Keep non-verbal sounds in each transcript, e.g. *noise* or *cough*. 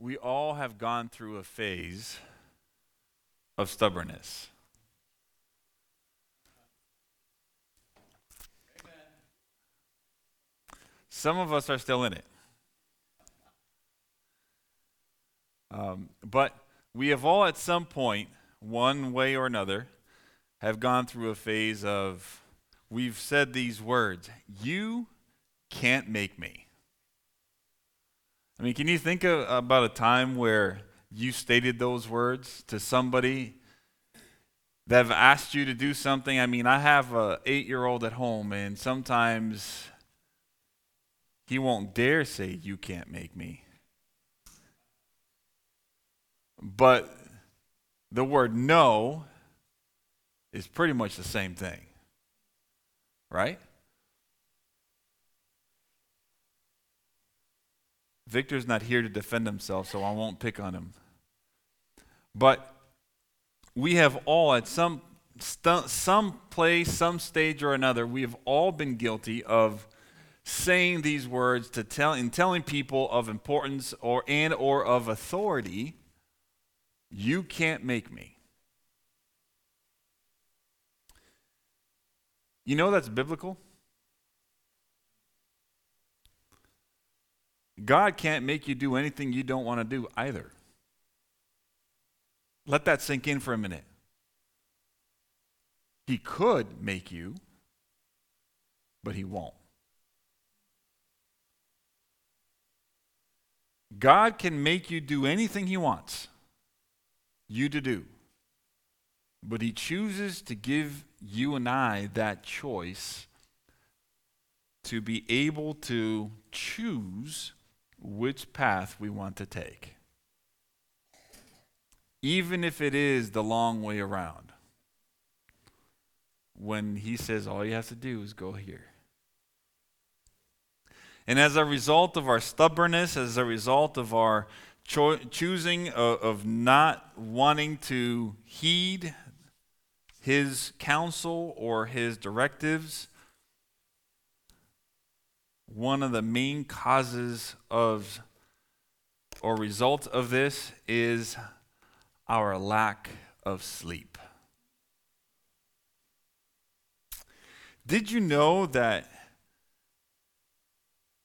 we all have gone through a phase of stubbornness. Some of us are still in it. Um, but we have all, at some point, one way or another, have gone through a phase of we've said these words You can't make me. I mean, can you think of, about a time where you stated those words to somebody that have asked you to do something? I mean, I have a eight-year-old at home, and sometimes he won't dare say, "You can't make me." But the word no is pretty much the same thing, right? Victor's not here to defend himself, so I won't pick on him. But we have all, at some, st- some place, some stage or another, we have all been guilty of saying these words to tell, in telling people of importance or and or of authority. You can't make me. You know that's biblical? God can't make you do anything you don't want to do either. Let that sink in for a minute. He could make you, but he won't. God can make you do anything he wants you to do, but he chooses to give you and I that choice to be able to choose which path we want to take, even if it is the long way around. When he says all you have to do is go here. And as a result of our stubbornness, as a result of our cho- choosing of, of not wanting to heed his counsel or his directives, one of the main causes of or result of this is our lack of sleep. Did you know that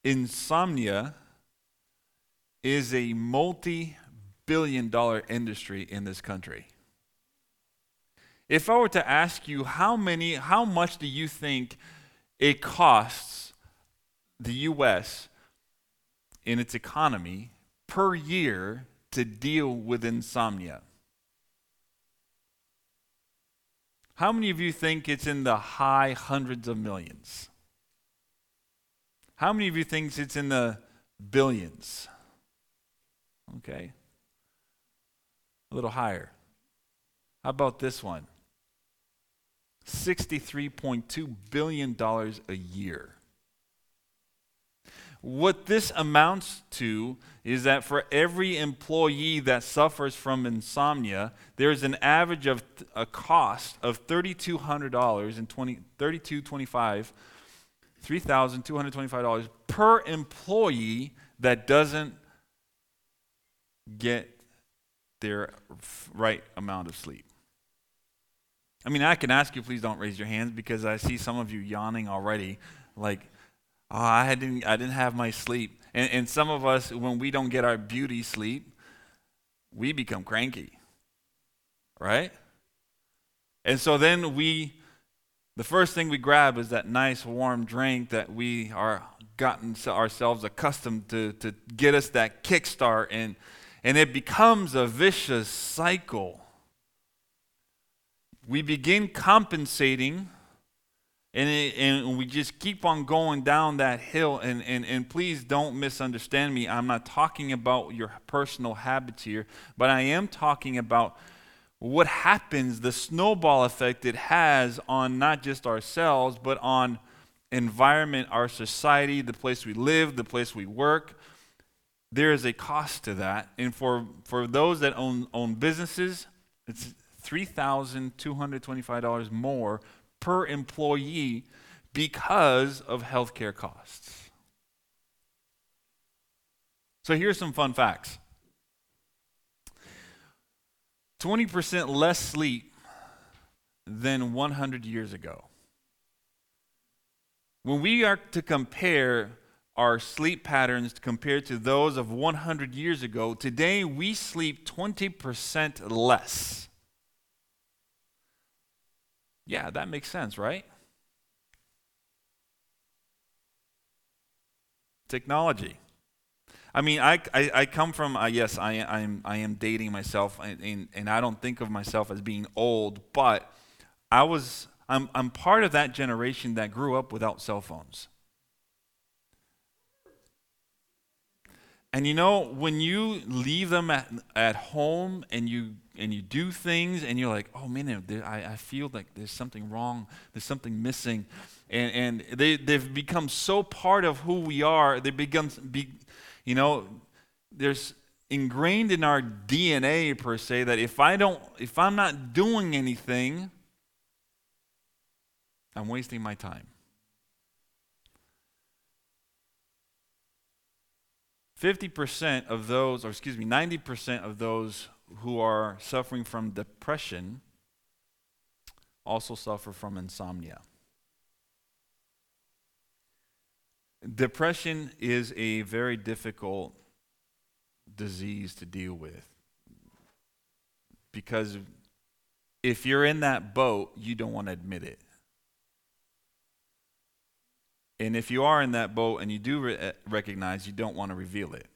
insomnia is a multi billion dollar industry in this country? If I were to ask you how many how much do you think it costs the U.S. in its economy per year to deal with insomnia? How many of you think it's in the high hundreds of millions? How many of you think it's in the billions? Okay. A little higher. How about this one? $63.2 billion a year. What this amounts to is that for every employee that suffers from insomnia, there's an average of a cost of $3,200 and 20, 3225 $3,225 per employee that doesn't get their right amount of sleep. I mean, I can ask you, please don't raise your hands because I see some of you yawning already. Like, Oh, I didn't, I didn't have my sleep. And, and some of us, when we don't get our beauty sleep, we become cranky. Right? And so then we, the first thing we grab is that nice warm drink that we are gotten ourselves accustomed to to get us that kickstart and and it becomes a vicious cycle. We begin compensating and, it, and we just keep on going down that hill. And, and, and please don't misunderstand me. I'm not talking about your personal habits here, but I am talking about what happens, the snowball effect it has on not just ourselves, but on environment, our society, the place we live, the place we work. There is a cost to that. And for, for those that own, own businesses, it's $3,225 more per employee because of healthcare costs. So here's some fun facts. 20% less sleep than 100 years ago. When we are to compare our sleep patterns compared to those of 100 years ago, today we sleep 20% less. Yeah, that makes sense, right? Technology. I mean, I, I, I come from, uh, yes, I, I, am, I am dating myself, and, and, and I don't think of myself as being old, but I was, I'm, I'm part of that generation that grew up without cell phones. And you know, when you leave them at, at home and you and you do things and you're like, oh man, I, I feel like there's something wrong, there's something missing. And, and they, they've become so part of who we are, they become, be, you know, there's ingrained in our DNA per se that if I don't, if I'm not doing anything, I'm wasting my time. 50% of those, or excuse me, 90% of those who are suffering from depression also suffer from insomnia. Depression is a very difficult disease to deal with because if you're in that boat, you don't want to admit it. And if you are in that boat and you do re- recognize, you don't want to reveal it.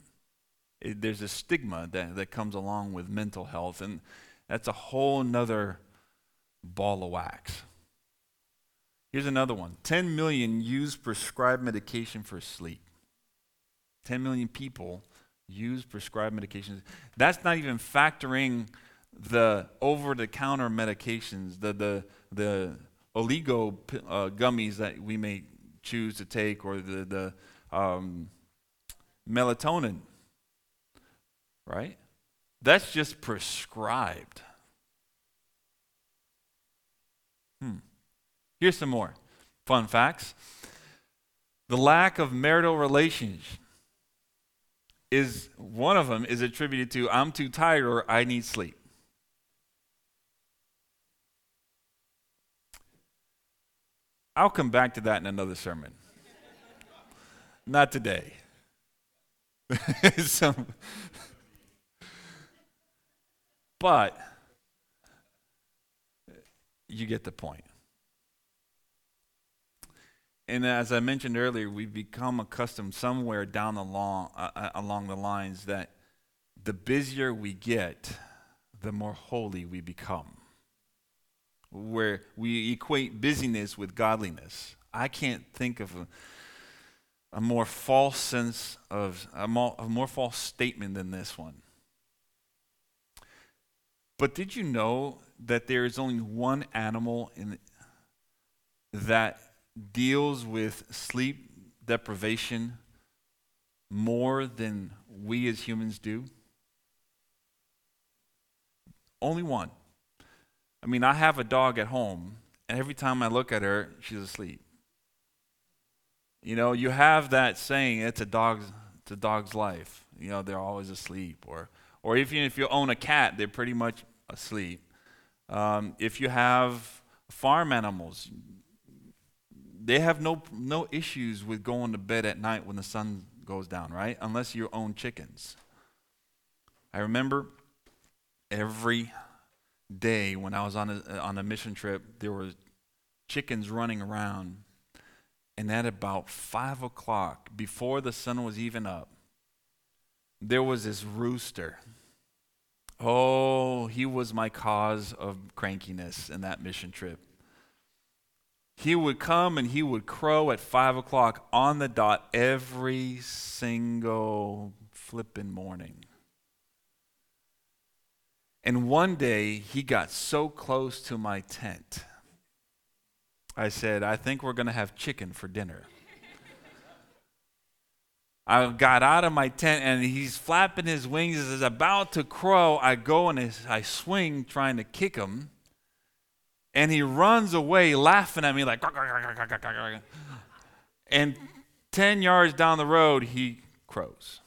It. There's a stigma that, that comes along with mental health, and that's a whole nother ball of wax. Here's another one 10 million use prescribed medication for sleep. 10 million people use prescribed medications. That's not even factoring the over the counter medications, the, the, the oligo uh, gummies that we may choose to take or the, the um, melatonin, right? That's just prescribed. Hmm. Here's some more fun facts. The lack of marital relations is one of them is attributed to I'm too tired or I need sleep. I'll come back to that in another sermon. Not today. *laughs* but you get the point. And as I mentioned earlier, we've become accustomed somewhere down the long, uh, uh along the lines that the busier we get, the more holy we become where we equate busyness with godliness. I can't think of a, a more false sense of, a more, a more false statement than this one. But did you know that there is only one animal in, that deals with sleep deprivation more than we as humans do? Only one. I mean, I have a dog at home, and every time I look at her, she's asleep. You know, you have that saying, it's a dog's, it's a dog's life. You know, they're always asleep. Or, or even if you own a cat, they're pretty much asleep. Um, if you have farm animals, they have no, no issues with going to bed at night when the sun goes down, right? Unless you own chickens. I remember every day when I was on a, on a mission trip, there were chickens running around. And at about 5 o'clock, before the sun was even up, there was this rooster. Oh, he was my cause of crankiness in that mission trip. He would come and he would crow at 5 o'clock on the dot every single flipping morning. And one day he got so close to my tent. I said, I think we're going to have chicken for dinner. I got out of my tent and he's flapping his wings. He's about to crow. I go and I swing trying to kick him. And he runs away laughing at me like, and 10 yards down the road, he crows.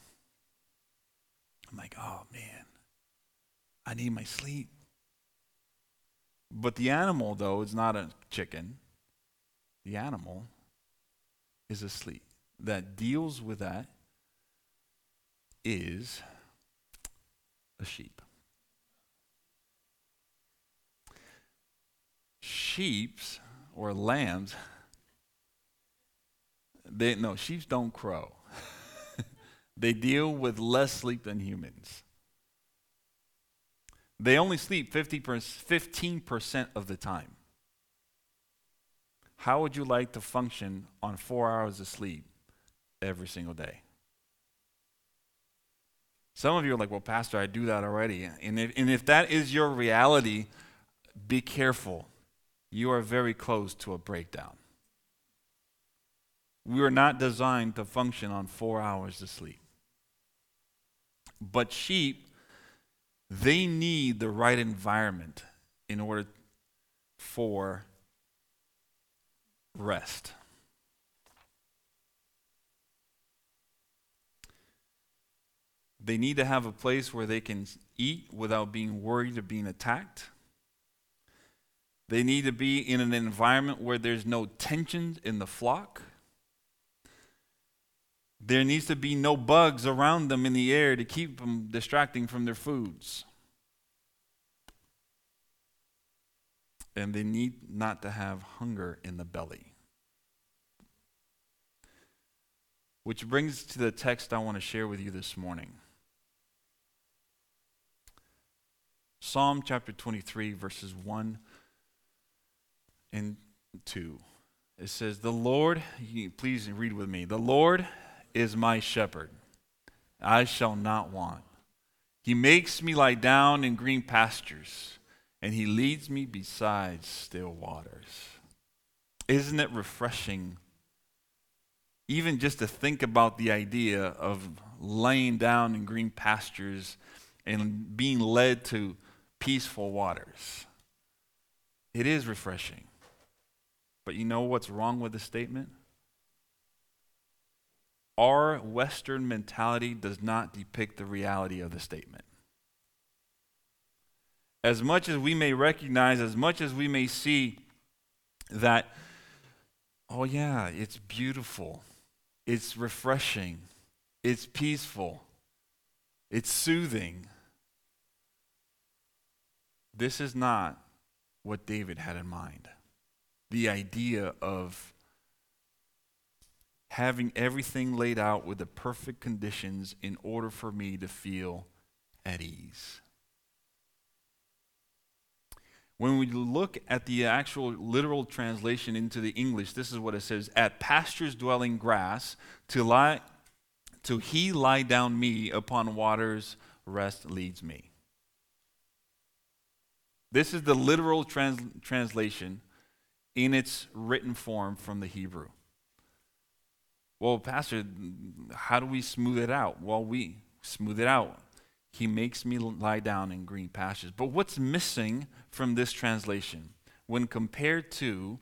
I'm like, oh man. I need my sleep. But the animal, though, is not a chicken. The animal is asleep. That deals with that is a sheep. Sheeps or lambs, they no, sheep don't crow. *laughs* they deal with less sleep than humans. They only sleep 50 15% of the time. How would you like to function on four hours of sleep every single day? Some of you are like, well, Pastor, I do that already. And if, and if that is your reality, be careful. You are very close to a breakdown. We are not designed to function on four hours of sleep. But sheep, they need the right environment in order for rest. They need to have a place where they can eat without being worried of being attacked. They need to be in an environment where there's no tension in the flock. There needs to be no bugs around them in the air to keep them distracting from their foods. And they need not to have hunger in the belly. Which brings to the text I want to share with you this morning. Psalm chapter 23, verses 1 and 2. It says, The Lord, please read with me. The Lord is my shepherd. I shall not want. He makes me lie down in green pastures, and he leads me beside still waters. Isn't it refreshing, even just to think about the idea of laying down in green pastures and being led to peaceful waters. It is refreshing. But you know what's wrong with the statement? Our Western mentality does not depict the reality of the statement. As much as we may recognize, as much as we may see that, oh, yeah, it's beautiful, it's refreshing, it's peaceful, it's soothing. This is not what David had in mind. The idea of having everything laid out with the perfect conditions in order for me to feel at ease. When we look at the actual literal translation into the English, this is what it says At pastures dwelling grass, to, lie, to he lie down me upon waters rest leads me. This is the literal trans- translation in its written form from the Hebrew. Well, Pastor, how do we smooth it out? Well, we smooth it out. He makes me lie down in green pastures. But what's missing from this translation when compared to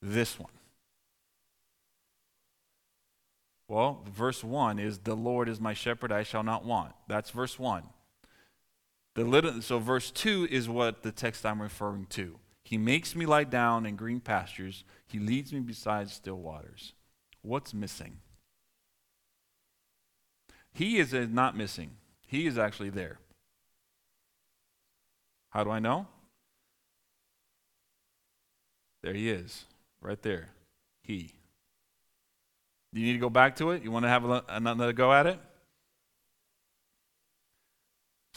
this one? Well, verse 1 is, The Lord is my shepherd, I shall not want. That's verse 1. The so verse 2 is what the text I'm referring to. He makes me lie down in green pastures. He leads me beside still waters. What's missing? He is not missing. He is actually there. How do I know? There he is, right there. He. You need to go back to it? You want to have another go at it?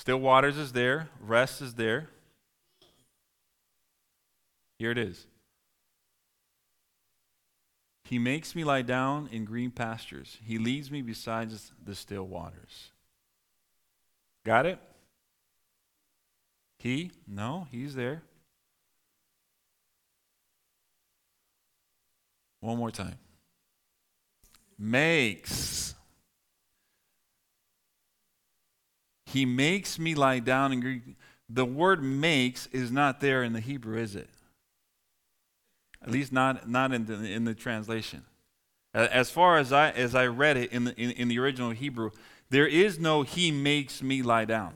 Still waters is there, rest is there. Here it is. He makes me lie down in green pastures. He leads me beside the still waters. Got it? He? No, he's there. One more time. Makes He makes me lie down in Greek. The word makes is not there in the Hebrew, is it? At least not, not in, the, in the translation. As far as I, as I read it in the, in, in the original Hebrew, there is no he makes me lie down.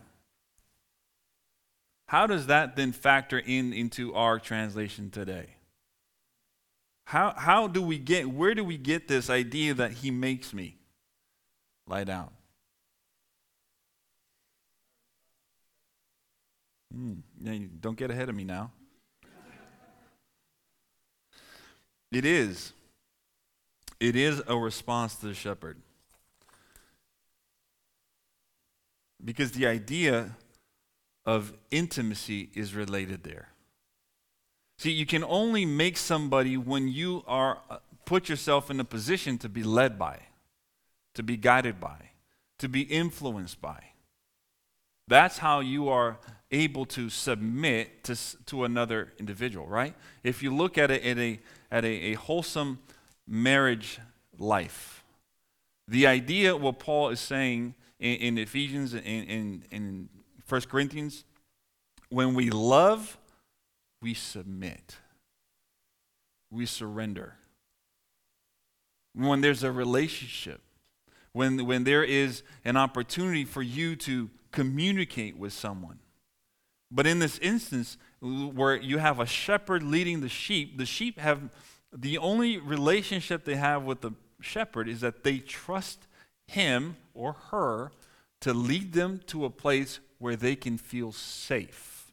How does that then factor in into our translation today? How, how do we get, where do we get this idea that he makes me lie down? Mm, don't get ahead of me now. It is. It is a response to the shepherd. Because the idea of intimacy is related there. See, you can only make somebody when you are uh, put yourself in a position to be led by, to be guided by, to be influenced by. That's how you are able to submit to, to another individual, right? If you look at it at a, at a, a wholesome marriage life, the idea what Paul is saying in, in Ephesians and in, in, in 1 Corinthians, when we love, we submit, we surrender. When there's a relationship, when, when there is an opportunity for you to communicate with someone. But in this instance, where you have a shepherd leading the sheep, the sheep have the only relationship they have with the shepherd is that they trust him or her to lead them to a place where they can feel safe.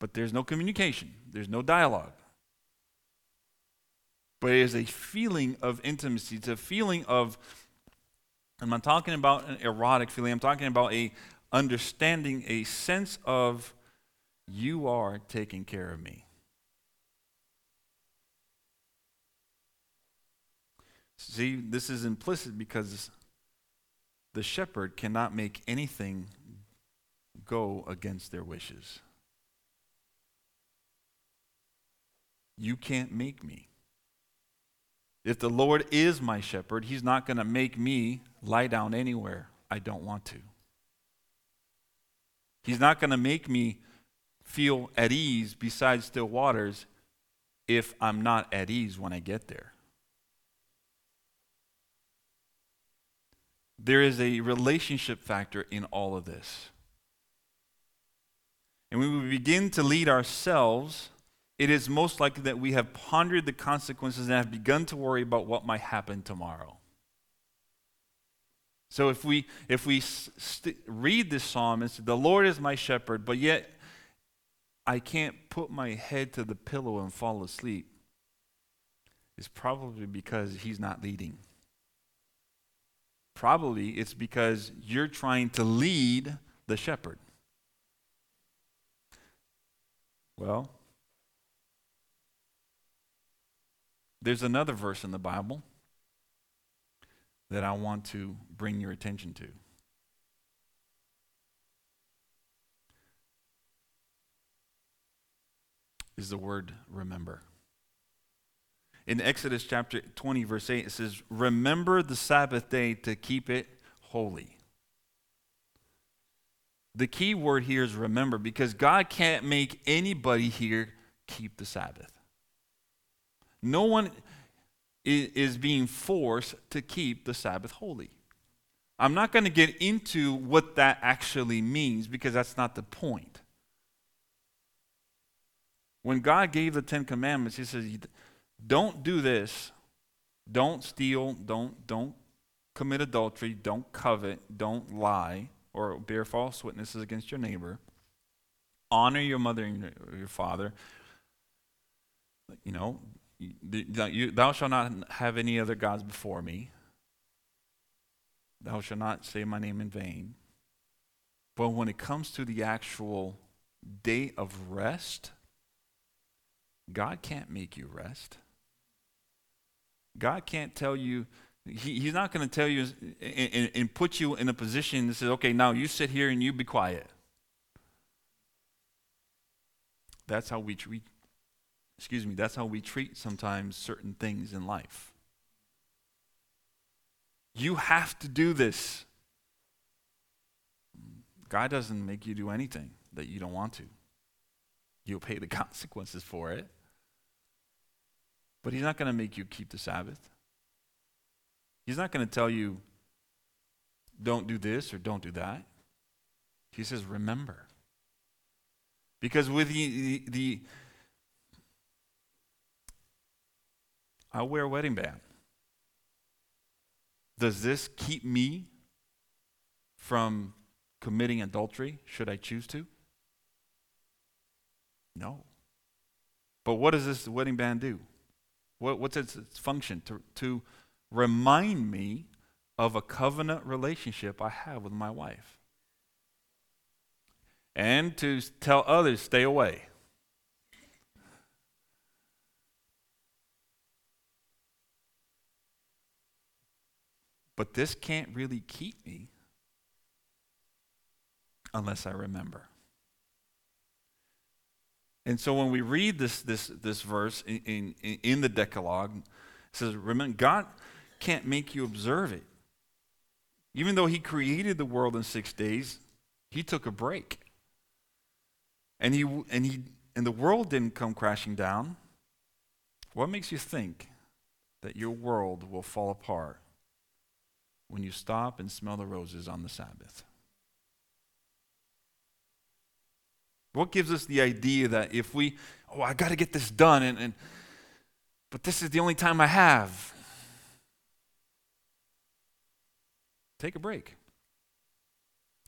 But there's no communication, there's no dialogue. But it is a feeling of intimacy. It's a feeling of, I'm not talking about an erotic feeling, I'm talking about a understanding, a sense of you are taking care of me. See, this is implicit because the shepherd cannot make anything go against their wishes. You can't make me. If the Lord is my shepherd, he's not going to make me lie down anywhere I don't want to. He's not going to make me feel at ease beside still waters if I'm not at ease when I get there. There is a relationship factor in all of this. And when we begin to lead ourselves, it is most likely that we have pondered the consequences and have begun to worry about what might happen tomorrow. So if we if we st- read this psalm and say, "The Lord is my shepherd," but yet I can't put my head to the pillow and fall asleep, it's probably because He's not leading. Probably it's because you're trying to lead the shepherd. Well, there's another verse in the Bible that I want to bring your attention to. Is the word remember in Exodus chapter 20, verse 8, it says, Remember the Sabbath day to keep it holy. The key word here is remember because God can't make anybody here keep the Sabbath. No one is being forced to keep the Sabbath holy. I'm not going to get into what that actually means because that's not the point. When God gave the Ten Commandments, He says, don't do this. Don't steal. Don't, don't commit adultery. Don't covet. Don't lie or bear false witnesses against your neighbor. Honor your mother and your father. You know, thou shalt not have any other gods before me. Thou shalt not say my name in vain. But when it comes to the actual day of rest, God can't make you rest. God can't tell you, he, He's not going to tell you and, and, and put you in a position that says, okay, now you sit here and you be quiet. That's how we treat, excuse me, that's how we treat sometimes certain things in life. You have to do this. God doesn't make you do anything that you don't want to. You'll pay the *laughs* consequences for it. But he's not going to make you keep the Sabbath. He's not going to tell you, don't do this or don't do that. He says, remember. Because with the, the, the I wear a wedding band. Does this keep me from committing adultery should I choose to? No. But what does this wedding band do? What, what's its, its function? To, to remind me of a covenant relationship I have with my wife. And to tell others, stay away. But this can't really keep me unless I remember. And so when we read this, this, this verse in, in, in the Decalogue, it says, remember, God can't make you observe it. Even though He created the world in six days, He took a break. And, he, and, he, and the world didn't come crashing down. What makes you think that your world will fall apart when you stop and smell the roses on the Sabbath? What gives us the idea that if we, oh, I got to get this done, and, and, but this is the only time I have? Take a break.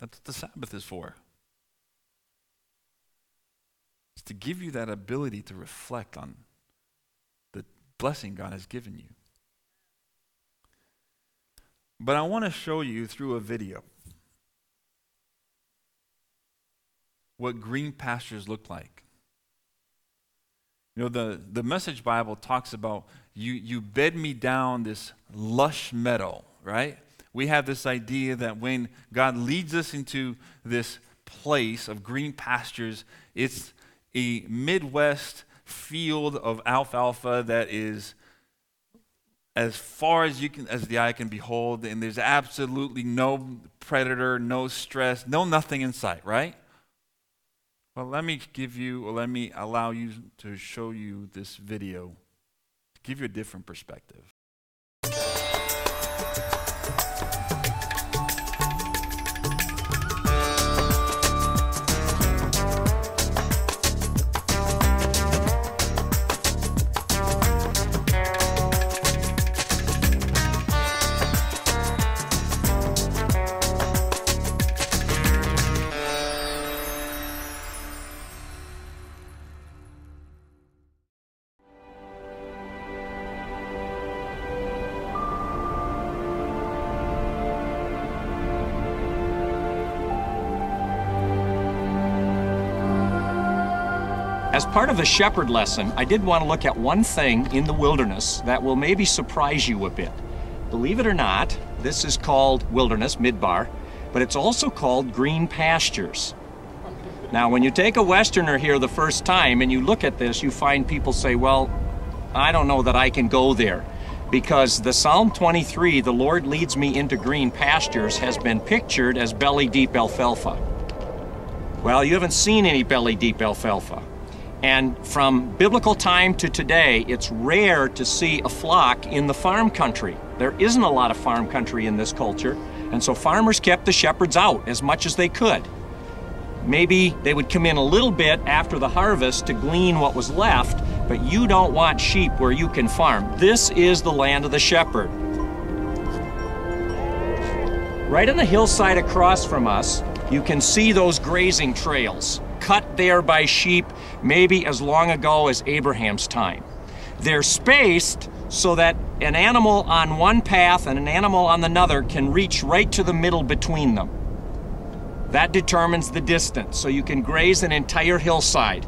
That's what the Sabbath is for. It's to give you that ability to reflect on the blessing God has given you. But I want to show you through a video what green pastures look like. You know, the, the Message Bible talks about you, you bed me down this lush meadow, right? We have this idea that when God leads us into this place of green pastures, it's a Midwest field of alfalfa that is as far as you can as the eye can behold and there's absolutely no predator no stress no nothing in sight right well, let me give you, or let me allow you to show you this video to give you a different perspective. Of the shepherd lesson, I did want to look at one thing in the wilderness that will maybe surprise you a bit. Believe it or not, this is called wilderness, midbar, but it's also called green pastures. Now, when you take a Westerner here the first time and you look at this, you find people say, well, I don't know that I can go there. Because the Psalm 23, the Lord leads me into green pastures, has been pictured as belly deep alfalfa. Well, you haven't seen any belly deep alfalfa. And from biblical time to today, it's rare to see a flock in the farm country. There isn't a lot of farm country in this culture, and so farmers kept the shepherds out as much as they could. Maybe they would come in a little bit after the harvest to glean what was left, but you don't want sheep where you can farm. This is the land of the shepherd. Right on the hillside across from us, you can see those grazing trails cut there by sheep maybe as long ago as Abraham's time. They're spaced so that an animal on one path and an animal on another can reach right to the middle between them. That determines the distance, so you can graze an entire hillside.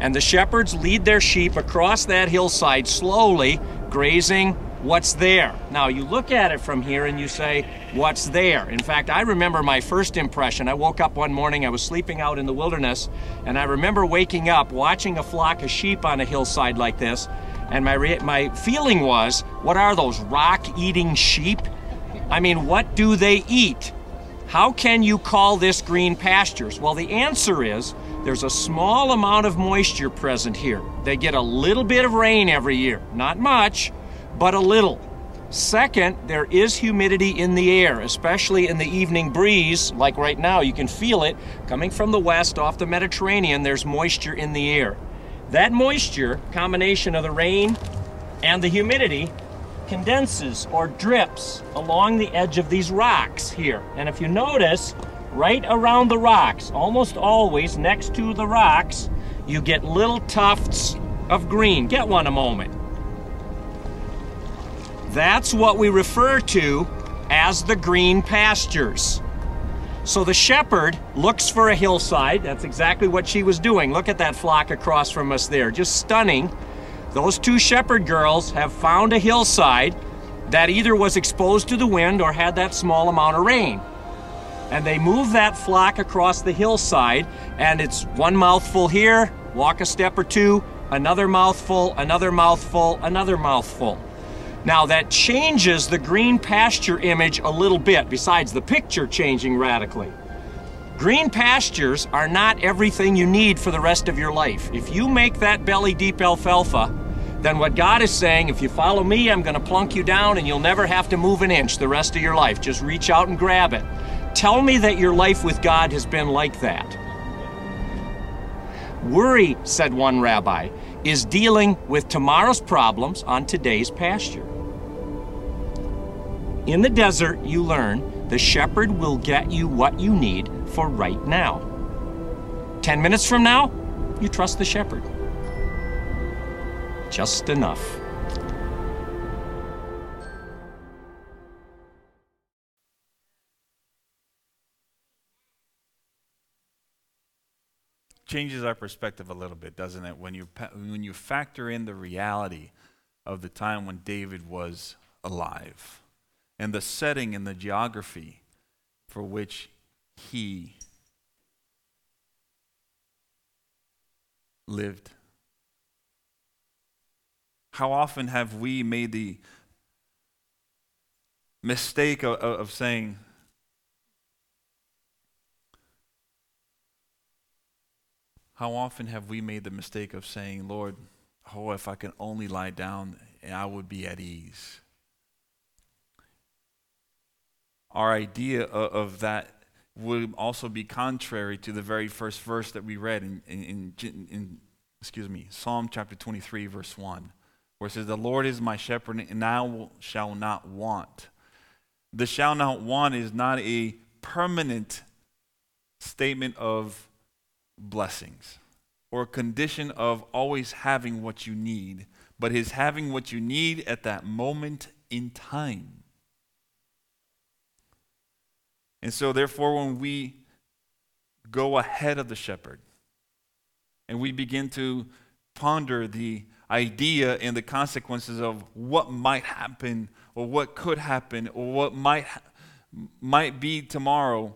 And the shepherds lead their sheep across that hillside slowly, grazing what's there. Now, you look at it from here and you say, what's there? In fact, I remember my first impression. I woke up one morning, I was sleeping out in the wilderness, and I remember waking up, watching a flock of sheep on a hillside like this, and my, my feeling was, what are those rock eating sheep? I mean, what do they eat? How can you call this green pastures? Well, the answer is there's a small amount of moisture present here. They get a little bit of rain every year, not much, but a little. Second, there is humidity in the air, especially in the evening breeze, like right now. You can feel it coming from the west off the Mediterranean. There's moisture in the air. That moisture, combination of the rain and the humidity, condenses or drips along the edge of these rocks here. And if you notice, right around the rocks, almost always next to the rocks, you get little tufts of green. Get one a moment. That's what we refer to as the green pastures. So the shepherd looks for a hillside. That's exactly what she was doing. Look at that flock across from us there. Just stunning. Those two shepherd girls have found a hillside that either was exposed to the wind or had that small amount of rain. And they move that flock across the hillside, and it's one mouthful here, walk a step or two, another mouthful, another mouthful, another mouthful. Now that changes the green pasture image a little bit, besides the picture changing radically. Green pastures are not everything you need for the rest of your life. If you make that belly deep alfalfa, then what God is saying, if you follow me, I'm going to plunk you down and you'll never have to move an inch the rest of your life. Just reach out and grab it. Tell me that your life with God has been like that. Worry, said one rabbi, is dealing with tomorrow's problems on today's pasture. In the desert, you learn the shepherd will get you what you need for right now. Ten minutes from now, you trust the shepherd. Just enough. Changes our perspective a little bit, doesn't it? When you when you factor in the reality of the time when David was alive and the setting and the geography for which he lived. How often have we made the mistake of, of saying, How often have we made the mistake of saying, Lord, oh, if I can only lie down, I would be at ease? Our idea of, that would also be contrary to the very first verse that we read in, in, in, in, excuse me, Psalm chapter 23, verse 1, where it says, The Lord is my shepherd, and I shall not want. The shall not want is not a permanent statement of blessings or a condition of always having what you need, but his having what you need at that moment in time. And so, therefore, when we go ahead of the shepherd and we begin to ponder the idea and the consequences of what might happen or what could happen or what might, might be tomorrow,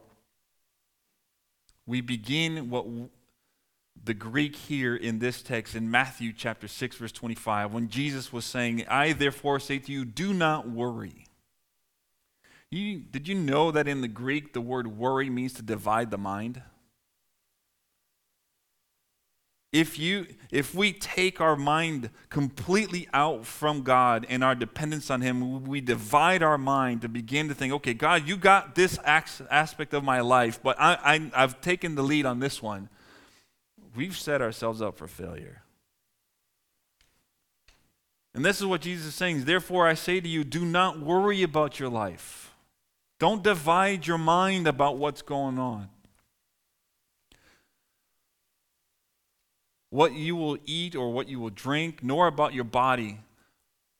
we begin what the Greek here in this text in Matthew chapter 6, verse 25, when Jesus was saying, I therefore say to you, do not worry. You, did you know that in the Greek the word worry means to divide the mind? If, you, if we take our mind completely out from God and our dependence on Him, we divide our mind to begin to think, okay, God, you got this aspect of my life, but I, I, I've taken the lead on this one we've set ourselves up for failure. And this is what Jesus is saying. Therefore, I say to you, do not worry about your life. Don't divide your mind about what's going on. What you will eat or what you will drink, nor about your body,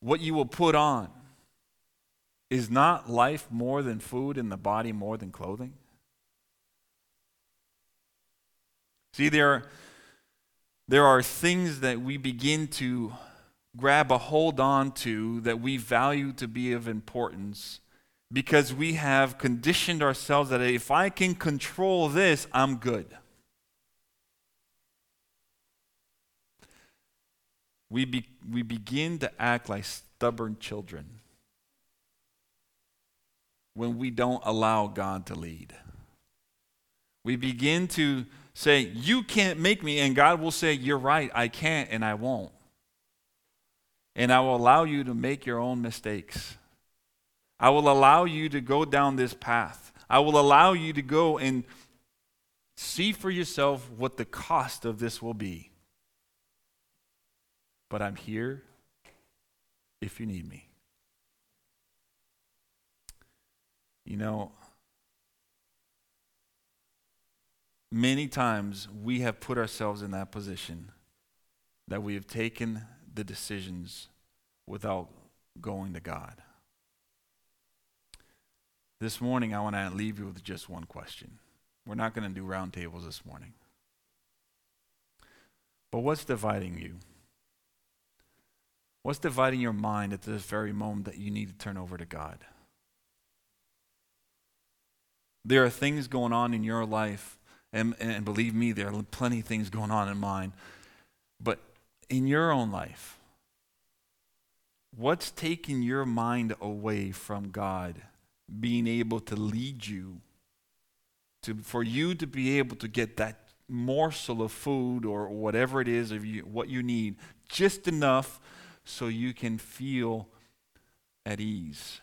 what you will put on. Is not life more than food and the body more than clothing? See, there there are things that we begin to grab a hold on to that we value to be of importance because we have conditioned ourselves that if I can control this, I'm good. We, be, we begin to act like stubborn children when we don't allow God to lead. We begin to say, You can't make me. And God will say, You're right, I can't and I won't. And I will allow you to make your own mistakes. I will allow you to go down this path. I will allow you to go and see for yourself what the cost of this will be. But I'm here if you need me. You know, many times we have put ourselves in that position that we have taken the decisions without going to God. This morning, I want to leave you with just one question. We're not going to do roundtables this morning. But what's dividing you? What's dividing your mind at this very moment that you need to turn over to God? There are things going on in your life, and, and believe me, there are plenty of things going on in mine. But in your own life, what's taking your mind away from God being able to lead you to for you to be able to get that morsel of food or whatever it is of you what you need just enough so you can feel at ease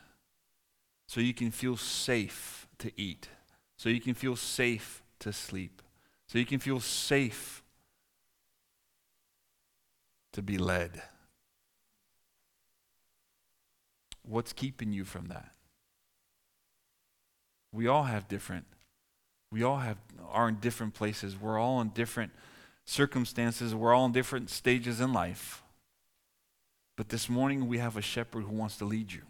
so you can feel safe to eat so you can feel safe to sleep so you can feel safe to be led what's keeping you from that we all have different we all have are in different places. We're all in different circumstances. We're all in different stages in life. But this morning we have a shepherd who wants to lead you.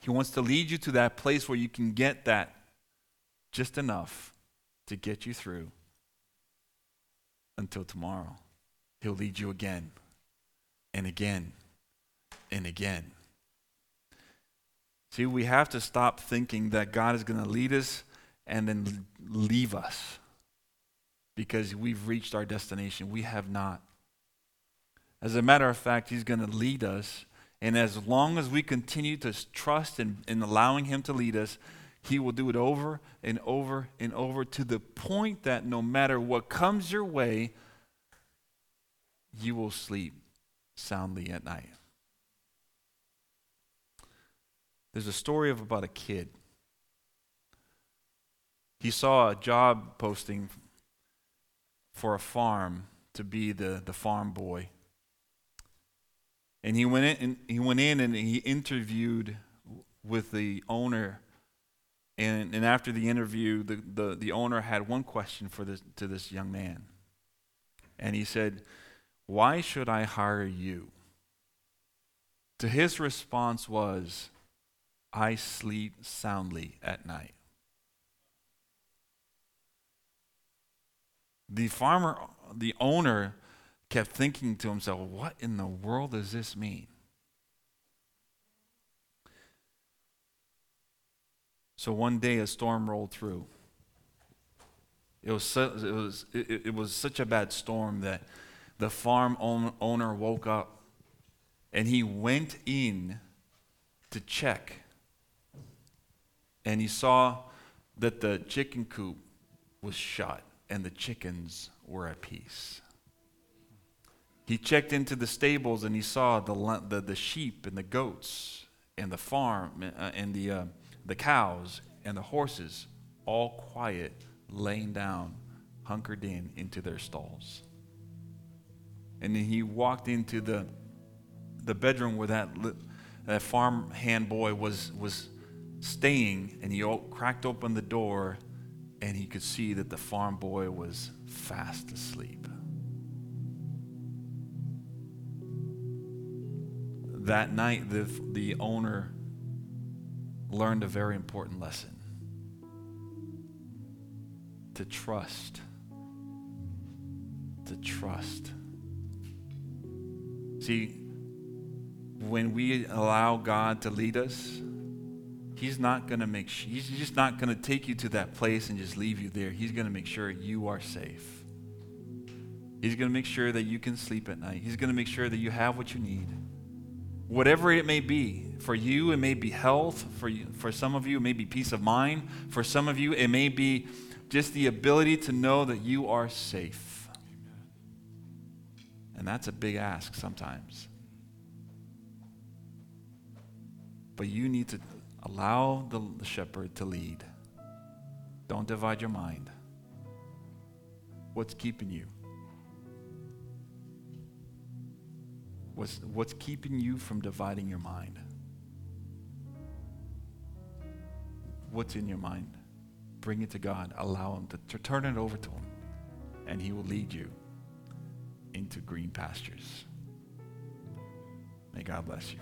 He wants to lead you to that place where you can get that just enough to get you through until tomorrow. He'll lead you again and again and again. See, we have to stop thinking that God is going to lead us and then leave us because we've reached our destination. We have not. As a matter of fact, He's going to lead us. And as long as we continue to trust in, in allowing Him to lead us, He will do it over and over and over to the point that no matter what comes your way, you will sleep soundly at night. There's a story of about a kid he saw a job posting for a farm to be the, the farm boy. And he went in and he went in and he interviewed with the owner. And, and after the interview, the, the, the owner had one question for this to this young man. And he said, Why should I hire you? To his response was, I sleep soundly at night. the farmer, the owner, kept thinking to himself, what in the world does this mean? So one day a storm rolled through. It was, so, it, was, it, it was such a bad storm that the farm owner woke up and he went in to check. And he saw that the chicken coop was shut and the chickens were at peace. He checked into the stables and he saw the, the, the sheep and the goats and the farm uh, and the, uh, the cows and the horses all quiet, laying down, hunkered in into their stalls. And then he walked into the, the bedroom where that, that farm hand boy was, was staying, and he cracked open the door and he could see that the farm boy was fast asleep. That night, the, the owner learned a very important lesson to trust. To trust. See, when we allow God to lead us, He's not going to make he's just not going to take you to that place and just leave you there. He's going to make sure you are safe. He's going to make sure that you can sleep at night. He's going to make sure that you have what you need. Whatever it may be, for you it may be health, for you, for some of you it may be peace of mind, for some of you it may be just the ability to know that you are safe. And that's a big ask sometimes. But you need to allow the, the shepherd to lead. Don't divide your mind. What's keeping you? What's, what's keeping you from dividing your mind? What's in your mind? Bring it to God. Allow Him to, to turn it over to Him, and He will lead you into green pastures. May God bless you.